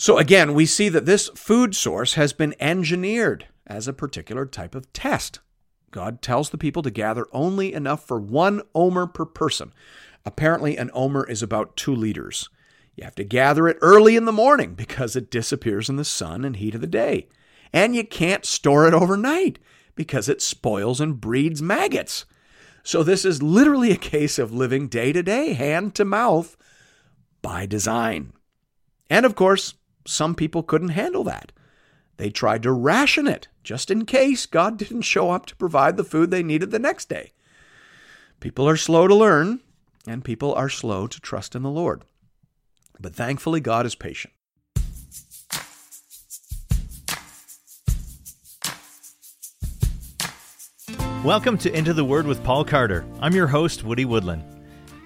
So again, we see that this food source has been engineered as a particular type of test. God tells the people to gather only enough for one omer per person. Apparently, an omer is about two liters. You have to gather it early in the morning because it disappears in the sun and heat of the day. And you can't store it overnight because it spoils and breeds maggots. So, this is literally a case of living day to day, hand to mouth, by design. And of course, some people couldn't handle that. They tried to ration it just in case God didn't show up to provide the food they needed the next day. People are slow to learn, and people are slow to trust in the Lord. But thankfully, God is patient. Welcome to Into the Word with Paul Carter. I'm your host, Woody Woodland.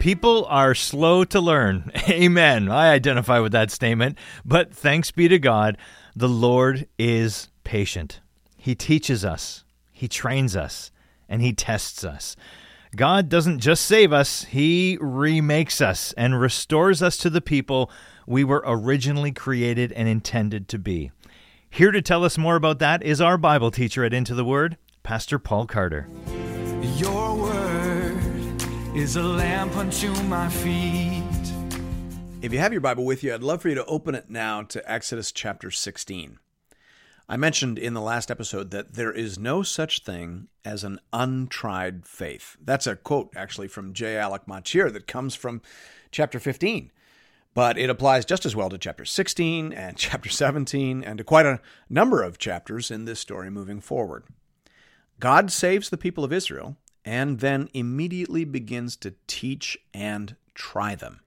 People are slow to learn. Amen. I identify with that statement. But thanks be to God, the Lord is patient. He teaches us, He trains us, and He tests us. God doesn't just save us, He remakes us and restores us to the people we were originally created and intended to be. Here to tell us more about that is our Bible teacher at Into the Word, Pastor Paul Carter. Your word is a lamp unto my feet. If you have your Bible with you, I'd love for you to open it now to Exodus chapter 16. I mentioned in the last episode that there is no such thing as an untried faith. That's a quote actually from J. Alec Motyer that comes from chapter 15. But it applies just as well to chapter 16 and chapter 17 and to quite a number of chapters in this story moving forward. God saves the people of Israel and then immediately begins to teach and try them.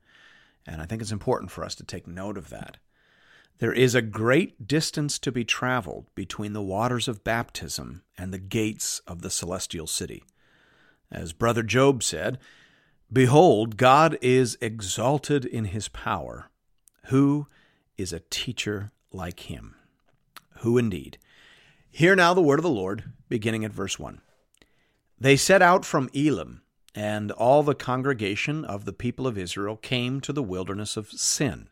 And I think it's important for us to take note of that. There is a great distance to be traveled between the waters of baptism and the gates of the celestial city. As Brother Job said, Behold, God is exalted in his power. Who is a teacher like him? Who indeed? Hear now the word of the Lord, beginning at verse 1. They set out from Elim, and all the congregation of the people of Israel came to the wilderness of Sin,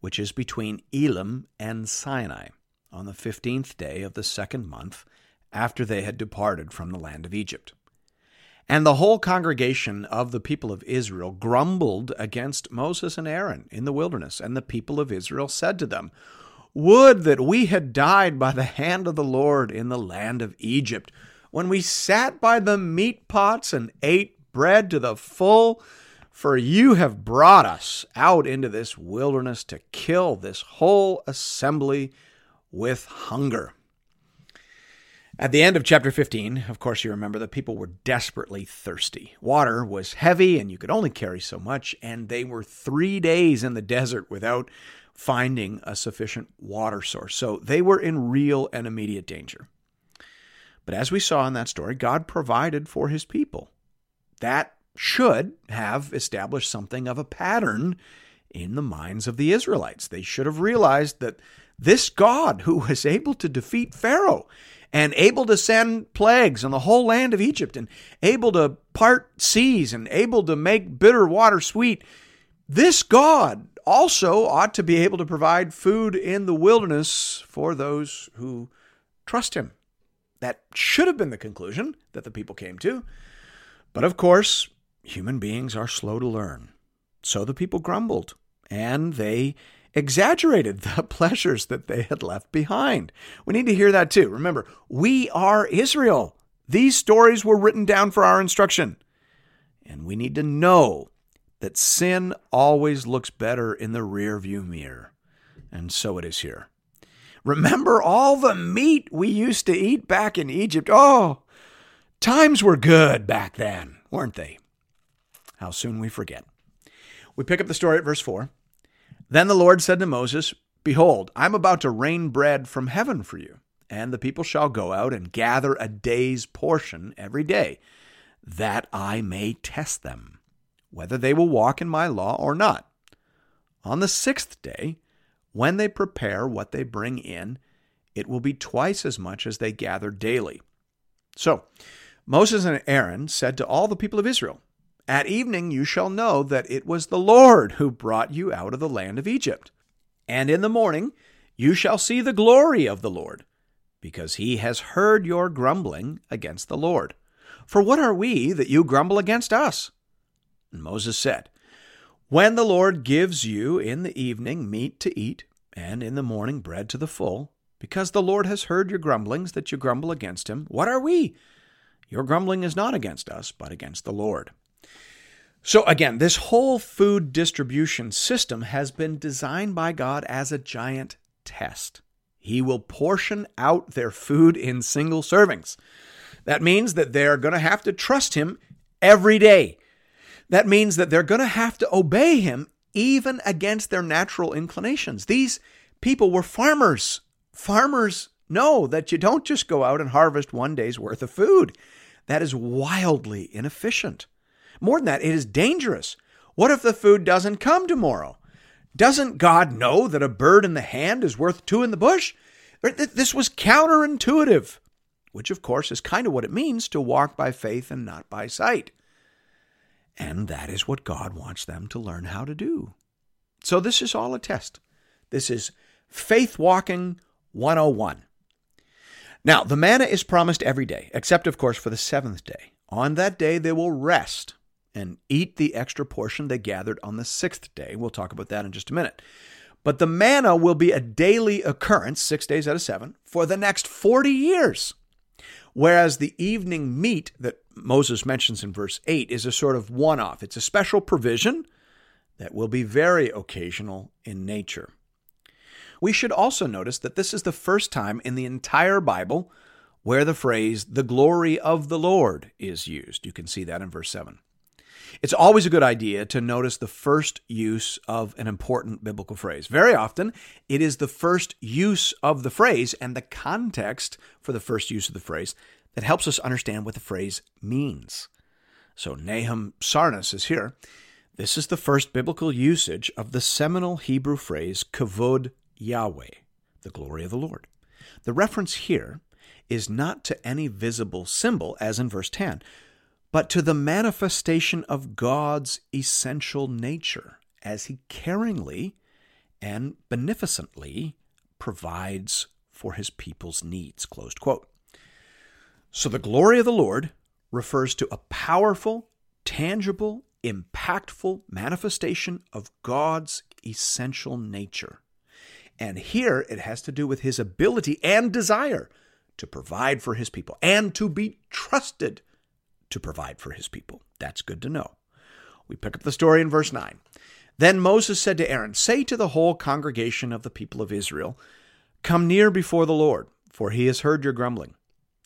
which is between Elim and Sinai, on the fifteenth day of the second month after they had departed from the land of Egypt. And the whole congregation of the people of Israel grumbled against Moses and Aaron in the wilderness, and the people of Israel said to them, would that we had died by the hand of the Lord in the land of Egypt, when we sat by the meat pots and ate bread to the full. For you have brought us out into this wilderness to kill this whole assembly with hunger. At the end of chapter 15, of course, you remember the people were desperately thirsty. Water was heavy and you could only carry so much, and they were three days in the desert without finding a sufficient water source. So they were in real and immediate danger. But as we saw in that story, God provided for his people. That should have established something of a pattern in the minds of the Israelites. They should have realized that this God, who was able to defeat Pharaoh and able to send plagues on the whole land of Egypt and able to part seas and able to make bitter water sweet, this God also ought to be able to provide food in the wilderness for those who trust him. That should have been the conclusion that the people came to. But of course, human beings are slow to learn. So the people grumbled, and they exaggerated the pleasures that they had left behind. We need to hear that too. Remember, we are Israel. These stories were written down for our instruction. And we need to know that sin always looks better in the rearview mirror. And so it is here. Remember all the meat we used to eat back in Egypt? Oh, times were good back then, weren't they? How soon we forget. We pick up the story at verse 4. Then the Lord said to Moses, Behold, I'm about to rain bread from heaven for you, and the people shall go out and gather a day's portion every day, that I may test them whether they will walk in my law or not. On the sixth day, when they prepare what they bring in, it will be twice as much as they gather daily. So Moses and Aaron said to all the people of Israel, At evening you shall know that it was the Lord who brought you out of the land of Egypt. And in the morning you shall see the glory of the Lord, because he has heard your grumbling against the Lord. For what are we that you grumble against us? And Moses said, When the Lord gives you in the evening meat to eat, and in the morning bread to the full, because the Lord has heard your grumblings that you grumble against him, what are we? Your grumbling is not against us, but against the Lord. So, again, this whole food distribution system has been designed by God as a giant test. He will portion out their food in single servings. That means that they're going to have to trust Him every day. That means that they're going to have to obey Him even against their natural inclinations. These people were farmers. Farmers know that you don't just go out and harvest one day's worth of food. That is wildly inefficient. More than that, it is dangerous. What if the food doesn't come tomorrow? Doesn't God know that a bird in the hand is worth two in the bush? This was counterintuitive, which of course is kind of what it means to walk by faith and not by sight. And that is what God wants them to learn how to do. So this is all a test. This is faith walking 101. Now, the manna is promised every day, except, of course, for the seventh day. On that day, they will rest and eat the extra portion they gathered on the sixth day. We'll talk about that in just a minute. But the manna will be a daily occurrence, six days out of seven, for the next 40 years. Whereas the evening meat that Moses mentions in verse 8 is a sort of one off, it's a special provision that will be very occasional in nature. We should also notice that this is the first time in the entire Bible where the phrase, the glory of the Lord, is used. You can see that in verse 7. It's always a good idea to notice the first use of an important biblical phrase. Very often, it is the first use of the phrase and the context for the first use of the phrase that helps us understand what the phrase means. So, Nahum Sarna says here. This is the first biblical usage of the seminal Hebrew phrase kavod Yahweh, the glory of the Lord. The reference here is not to any visible symbol, as in verse 10, but to the manifestation of God's essential nature as he caringly and beneficently provides for his people's needs. Closed quote. So the glory of the Lord refers to a powerful, tangible, impactful manifestation of God's essential nature. And here it has to do with his ability and desire to provide for his people and to be trusted to provide for his people. That's good to know. We pick up the story in verse 9. Then Moses said to Aaron, Say to the whole congregation of the people of Israel, Come near before the Lord, for he has heard your grumbling.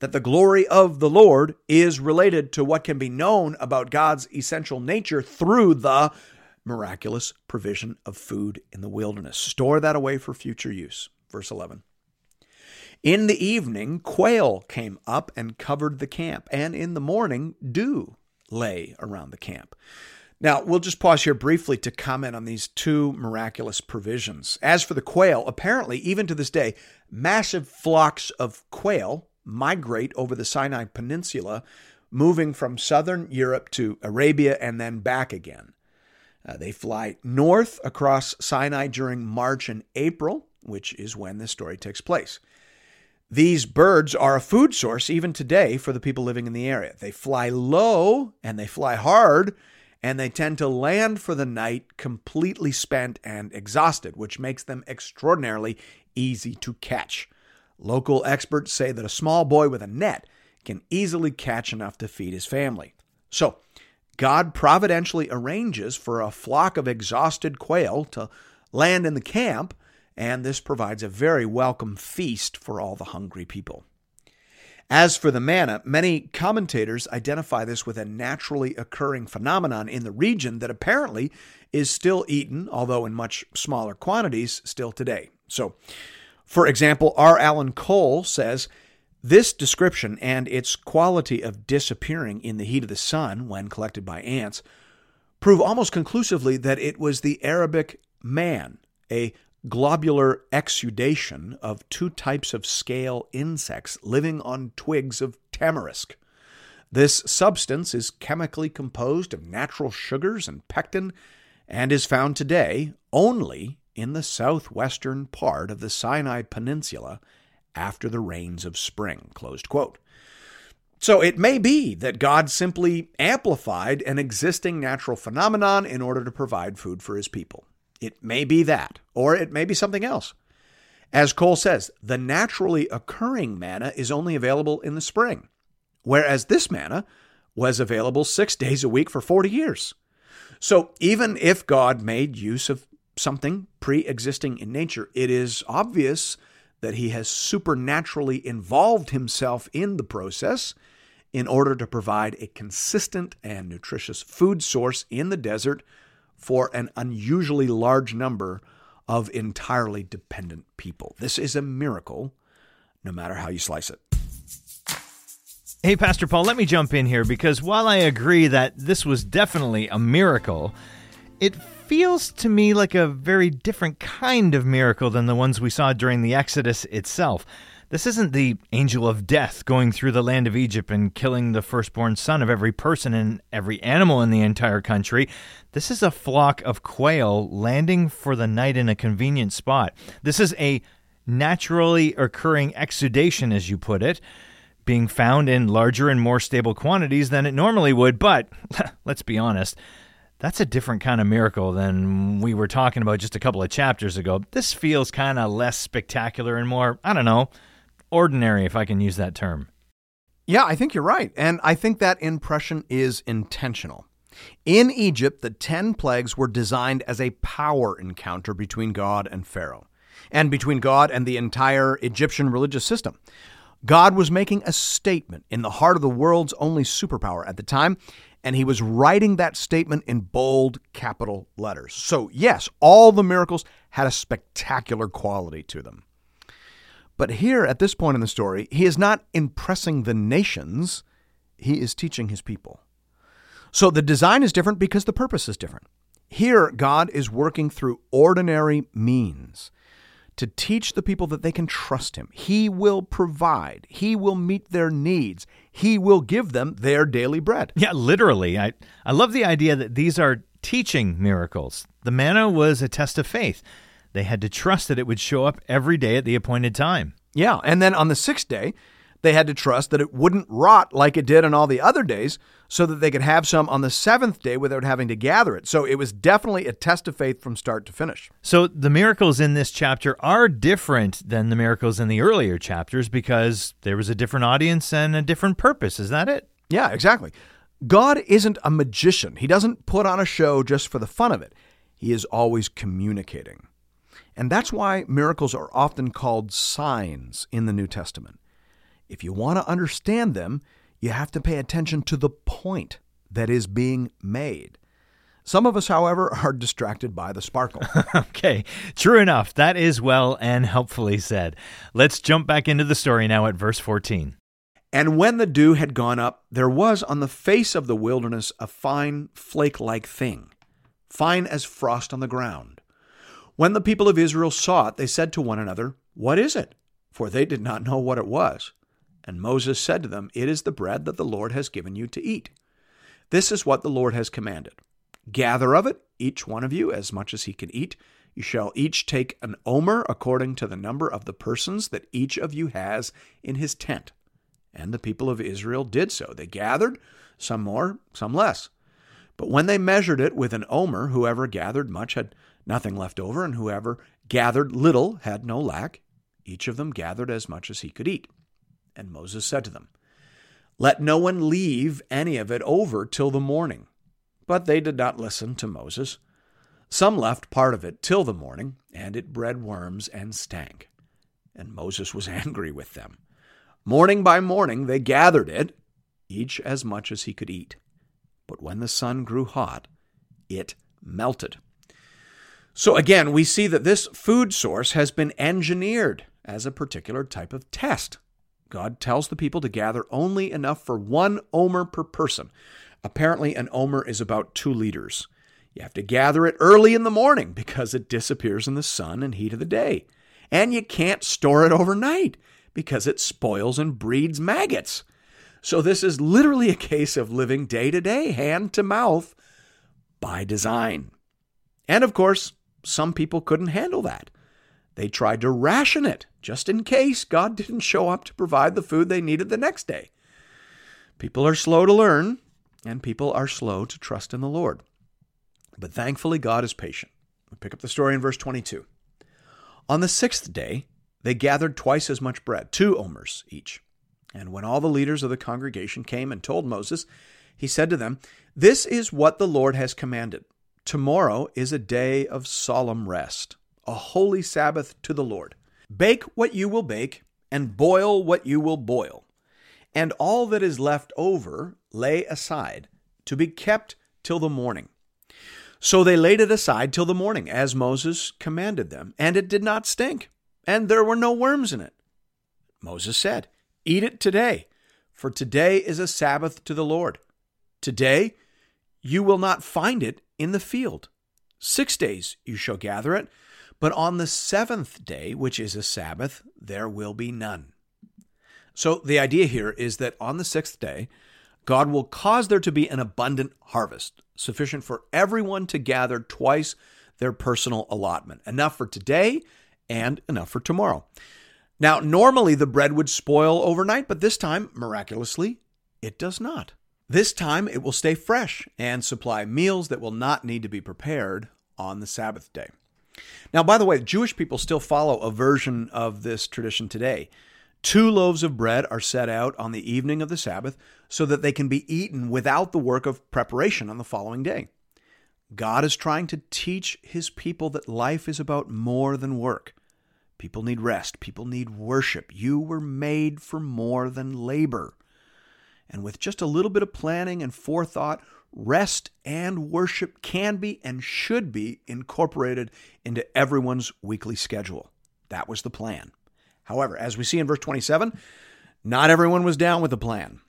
that the glory of the Lord is related to what can be known about God's essential nature through the miraculous provision of food in the wilderness. Store that away for future use. Verse 11. In the evening, quail came up and covered the camp, and in the morning, dew lay around the camp. Now, we'll just pause here briefly to comment on these two miraculous provisions. As for the quail, apparently, even to this day, massive flocks of quail migrate over the Sinai Peninsula, moving from southern Europe to Arabia and then back again. Uh, they fly north across Sinai during March and April, which is when this story takes place. These birds are a food source even today for the people living in the area. They fly low and they fly hard, and they tend to land for the night completely spent and exhausted, which makes them extraordinarily easy to catch. Local experts say that a small boy with a net can easily catch enough to feed his family. So, God providentially arranges for a flock of exhausted quail to land in the camp and this provides a very welcome feast for all the hungry people. As for the manna, many commentators identify this with a naturally occurring phenomenon in the region that apparently is still eaten, although in much smaller quantities, still today. So, for example, R. Alan Cole says this description and its quality of disappearing in the heat of the sun when collected by ants prove almost conclusively that it was the Arabic man, a globular exudation of two types of scale insects living on twigs of tamarisk. This substance is chemically composed of natural sugars and pectin and is found today only in the southwestern part of the Sinai Peninsula after the rains of spring. So it may be that God simply amplified an existing natural phenomenon in order to provide food for his people. It may be that, or it may be something else. As Cole says, the naturally occurring manna is only available in the spring, whereas this manna was available six days a week for 40 years. So even if God made use of something pre existing in nature, it is obvious that he has supernaturally involved himself in the process in order to provide a consistent and nutritious food source in the desert for an unusually large number of entirely dependent people. This is a miracle, no matter how you slice it. Hey, Pastor Paul, let me jump in here because while I agree that this was definitely a miracle, it feels to me like a very different kind of miracle than the ones we saw during the Exodus itself. This isn't the angel of death going through the land of Egypt and killing the firstborn son of every person and every animal in the entire country. This is a flock of quail landing for the night in a convenient spot. This is a naturally occurring exudation, as you put it, being found in larger and more stable quantities than it normally would. But let's be honest, that's a different kind of miracle than we were talking about just a couple of chapters ago. This feels kind of less spectacular and more, I don't know, ordinary, if I can use that term. Yeah, I think you're right. And I think that impression is intentional. In Egypt, the 10 plagues were designed as a power encounter between God and Pharaoh, and between God and the entire Egyptian religious system. God was making a statement in the heart of the world's only superpower at the time, and he was writing that statement in bold capital letters. So, yes, all the miracles had a spectacular quality to them. But here, at this point in the story, he is not impressing the nations, he is teaching his people. So the design is different because the purpose is different. Here, God is working through ordinary means to teach the people that they can trust him. He will provide, he will meet their needs, he will give them their daily bread. Yeah, literally. I, I love the idea that these are teaching miracles. The manna was a test of faith. They had to trust that it would show up every day at the appointed time. Yeah, and then on the sixth day, they had to trust that it wouldn't rot like it did on all the other days so that they could have some on the seventh day without having to gather it. So it was definitely a test of faith from start to finish. So the miracles in this chapter are different than the miracles in the earlier chapters because there was a different audience and a different purpose. Is that it? Yeah, exactly. God isn't a magician, He doesn't put on a show just for the fun of it. He is always communicating. And that's why miracles are often called signs in the New Testament. If you want to understand them, you have to pay attention to the point that is being made. Some of us, however, are distracted by the sparkle. okay, true enough. That is well and helpfully said. Let's jump back into the story now at verse 14. And when the dew had gone up, there was on the face of the wilderness a fine flake like thing, fine as frost on the ground. When the people of Israel saw it, they said to one another, What is it? For they did not know what it was. And Moses said to them, It is the bread that the Lord has given you to eat. This is what the Lord has commanded. Gather of it, each one of you, as much as he can eat. You shall each take an omer according to the number of the persons that each of you has in his tent. And the people of Israel did so. They gathered, some more, some less. But when they measured it with an omer, whoever gathered much had nothing left over, and whoever gathered little had no lack. Each of them gathered as much as he could eat. And Moses said to them, Let no one leave any of it over till the morning. But they did not listen to Moses. Some left part of it till the morning, and it bred worms and stank. And Moses was angry with them. Morning by morning they gathered it, each as much as he could eat. But when the sun grew hot, it melted. So again, we see that this food source has been engineered as a particular type of test. God tells the people to gather only enough for one omer per person. Apparently, an omer is about two liters. You have to gather it early in the morning because it disappears in the sun and heat of the day. And you can't store it overnight because it spoils and breeds maggots. So, this is literally a case of living day to day, hand to mouth, by design. And of course, some people couldn't handle that. They tried to ration it just in case God didn't show up to provide the food they needed the next day. People are slow to learn, and people are slow to trust in the Lord. But thankfully, God is patient. We pick up the story in verse 22. On the sixth day, they gathered twice as much bread, two omers each. And when all the leaders of the congregation came and told Moses, he said to them, This is what the Lord has commanded. Tomorrow is a day of solemn rest, a holy Sabbath to the Lord. Bake what you will bake, and boil what you will boil. And all that is left over lay aside, to be kept till the morning. So they laid it aside till the morning, as Moses commanded them, and it did not stink, and there were no worms in it. Moses said, Eat it today, for today is a Sabbath to the Lord. Today you will not find it in the field. Six days you shall gather it, but on the seventh day, which is a Sabbath, there will be none. So the idea here is that on the sixth day, God will cause there to be an abundant harvest, sufficient for everyone to gather twice their personal allotment, enough for today and enough for tomorrow. Now, normally the bread would spoil overnight, but this time, miraculously, it does not. This time it will stay fresh and supply meals that will not need to be prepared on the Sabbath day. Now, by the way, Jewish people still follow a version of this tradition today. Two loaves of bread are set out on the evening of the Sabbath so that they can be eaten without the work of preparation on the following day. God is trying to teach his people that life is about more than work. People need rest, people need worship. You were made for more than labor. And with just a little bit of planning and forethought, rest and worship can be and should be incorporated into everyone's weekly schedule. That was the plan. However, as we see in verse 27, not everyone was down with the plan.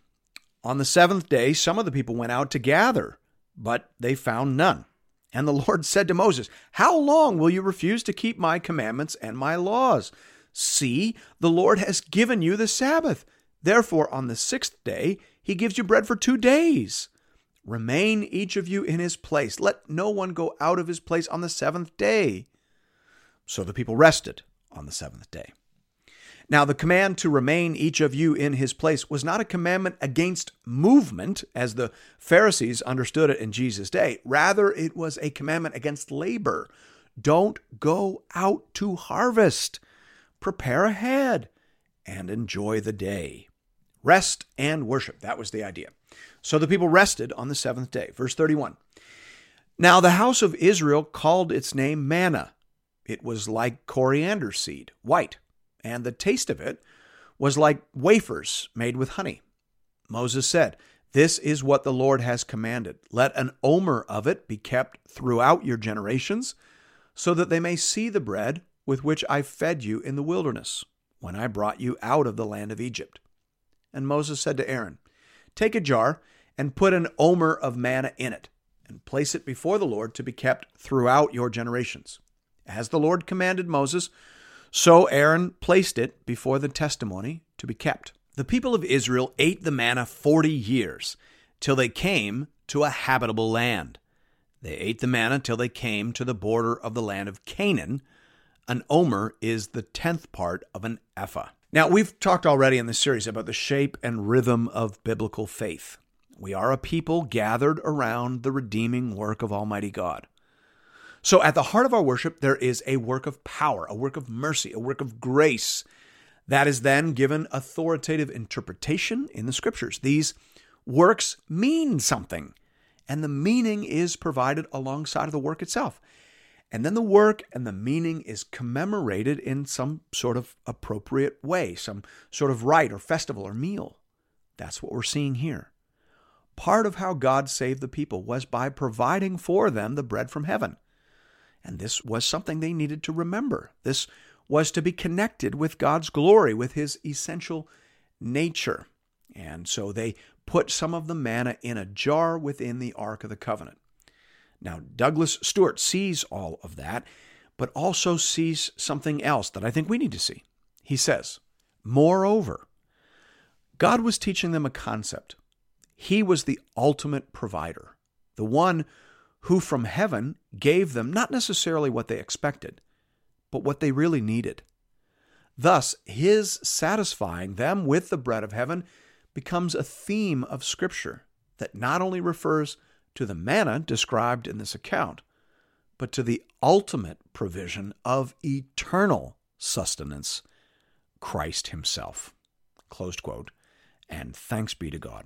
On the seventh day, some of the people went out to gather, but they found none. And the Lord said to Moses, How long will you refuse to keep my commandments and my laws? See, the Lord has given you the Sabbath. Therefore, on the sixth day, he gives you bread for two days. Remain each of you in his place. Let no one go out of his place on the seventh day. So the people rested on the seventh day. Now, the command to remain each of you in his place was not a commandment against movement, as the Pharisees understood it in Jesus' day. Rather, it was a commandment against labor. Don't go out to harvest. Prepare ahead and enjoy the day. Rest and worship. That was the idea. So the people rested on the seventh day. Verse 31. Now the house of Israel called its name manna. It was like coriander seed, white and the taste of it was like wafers made with honey. Moses said, This is what the Lord has commanded. Let an omer of it be kept throughout your generations, so that they may see the bread with which I fed you in the wilderness, when I brought you out of the land of Egypt. And Moses said to Aaron, Take a jar and put an omer of manna in it, and place it before the Lord to be kept throughout your generations. As the Lord commanded Moses, so Aaron placed it before the testimony to be kept. The people of Israel ate the manna 40 years, till they came to a habitable land. They ate the manna till they came to the border of the land of Canaan. An omer is the tenth part of an ephah. Now, we've talked already in this series about the shape and rhythm of biblical faith. We are a people gathered around the redeeming work of Almighty God. So, at the heart of our worship, there is a work of power, a work of mercy, a work of grace that is then given authoritative interpretation in the scriptures. These works mean something, and the meaning is provided alongside of the work itself. And then the work and the meaning is commemorated in some sort of appropriate way, some sort of rite or festival or meal. That's what we're seeing here. Part of how God saved the people was by providing for them the bread from heaven. And this was something they needed to remember. This was to be connected with God's glory, with his essential nature. And so they put some of the manna in a jar within the Ark of the Covenant. Now, Douglas Stuart sees all of that, but also sees something else that I think we need to see. He says, Moreover, God was teaching them a concept. He was the ultimate provider, the one who from heaven gave them not necessarily what they expected, but what they really needed. Thus, His satisfying them with the bread of heaven becomes a theme of Scripture that not only refers to the manna described in this account, but to the ultimate provision of eternal sustenance, Christ Himself. Closed quote. And thanks be to God.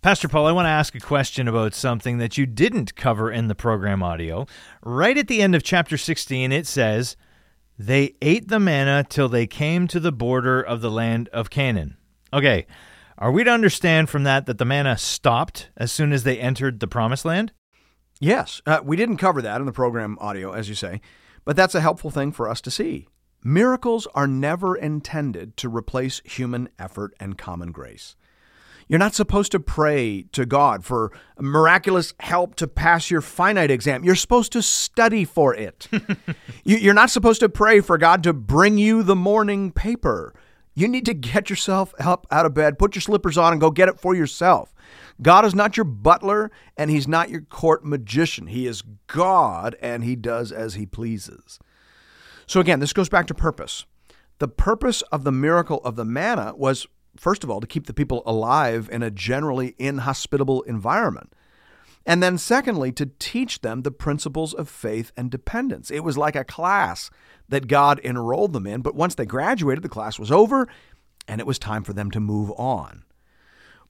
Pastor Paul, I want to ask a question about something that you didn't cover in the program audio. Right at the end of chapter 16, it says, They ate the manna till they came to the border of the land of Canaan. Okay, are we to understand from that that the manna stopped as soon as they entered the promised land? Yes, uh, we didn't cover that in the program audio, as you say, but that's a helpful thing for us to see. Miracles are never intended to replace human effort and common grace. You're not supposed to pray to God for miraculous help to pass your finite exam. You're supposed to study for it. You're not supposed to pray for God to bring you the morning paper. You need to get yourself up out of bed, put your slippers on, and go get it for yourself. God is not your butler and he's not your court magician. He is God and he does as he pleases. So, again, this goes back to purpose. The purpose of the miracle of the manna was first of all, to keep the people alive in a generally inhospitable environment. And then, secondly, to teach them the principles of faith and dependence. It was like a class that God enrolled them in, but once they graduated, the class was over and it was time for them to move on.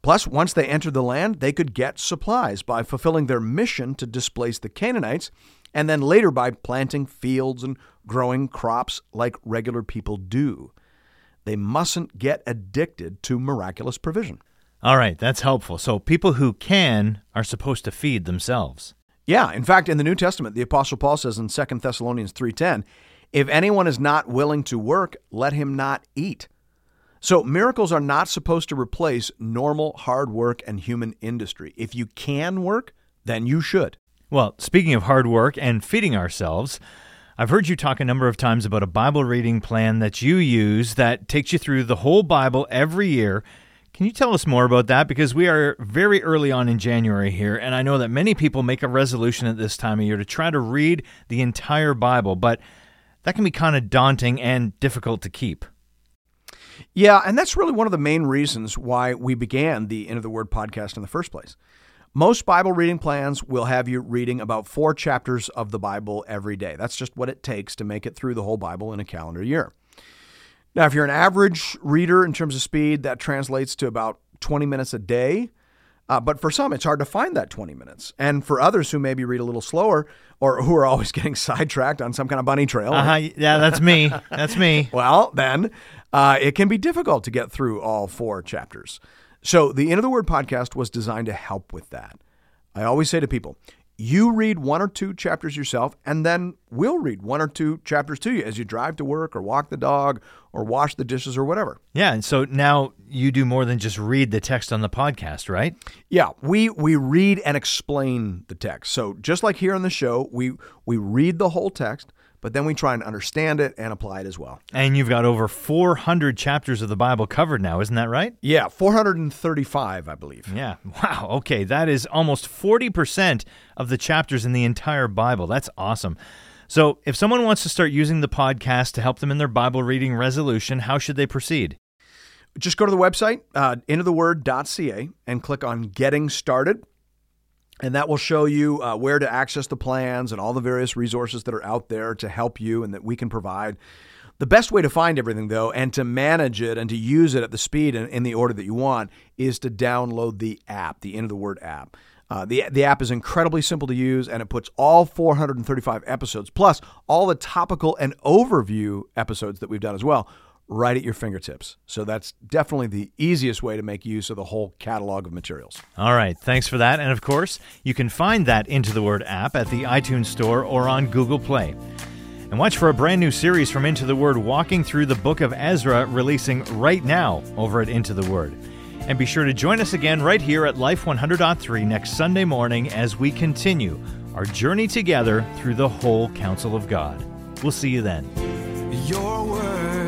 Plus, once they entered the land, they could get supplies by fulfilling their mission to displace the Canaanites, and then later by planting fields and growing crops like regular people do. They mustn't get addicted to miraculous provision. All right, that's helpful. So people who can are supposed to feed themselves. Yeah, in fact, in the New Testament, the apostle Paul says in 2 Thessalonians 3:10, "If anyone is not willing to work, let him not eat." So, miracles are not supposed to replace normal hard work and human industry. If you can work, then you should. Well, speaking of hard work and feeding ourselves, I've heard you talk a number of times about a Bible reading plan that you use that takes you through the whole Bible every year. Can you tell us more about that? Because we are very early on in January here, and I know that many people make a resolution at this time of year to try to read the entire Bible, but that can be kind of daunting and difficult to keep. Yeah, and that's really one of the main reasons why we began the Into the Word podcast in the first place. Most Bible reading plans will have you reading about four chapters of the Bible every day. That's just what it takes to make it through the whole Bible in a calendar year. Now, if you're an average reader in terms of speed, that translates to about 20 minutes a day. Uh, but for some, it's hard to find that 20 minutes. And for others who maybe read a little slower or who are always getting sidetracked on some kind of bunny trail. Uh-huh. Yeah, that's me. That's me. well, then uh, it can be difficult to get through all four chapters. So, the Into the Word podcast was designed to help with that. I always say to people, you read one or two chapters yourself, and then we'll read one or two chapters to you as you drive to work or walk the dog or wash the dishes or whatever. Yeah, and so now you do more than just read the text on the podcast, right? Yeah, we we read and explain the text. So just like here on the show, we we read the whole text, but then we try and understand it and apply it as well. And you've got over 400 chapters of the Bible covered now, isn't that right? Yeah, 435, I believe. Yeah. Wow. Okay, that is almost 40% of the chapters in the entire Bible. That's awesome. So, if someone wants to start using the podcast to help them in their Bible reading resolution, how should they proceed? Just go to the website, uh, intotheword.ca, and click on Getting Started and that will show you uh, where to access the plans and all the various resources that are out there to help you and that we can provide. The best way to find everything, though, and to manage it and to use it at the speed and in the order that you want is to download the app, the Into the Word app. Uh, the, the app is incredibly simple to use and it puts all 435 episodes, plus all the topical and overview episodes that we've done as well, right at your fingertips. So that's definitely the easiest way to make use of the whole catalog of materials. All right, thanks for that. And of course, you can find that Into the Word app at the iTunes Store or on Google Play. And watch for a brand new series from Into the Word walking through the book of Ezra releasing right now over at Into the Word. And be sure to join us again right here at Life 100.3 next Sunday morning as we continue our journey together through the whole counsel of God. We'll see you then. Your word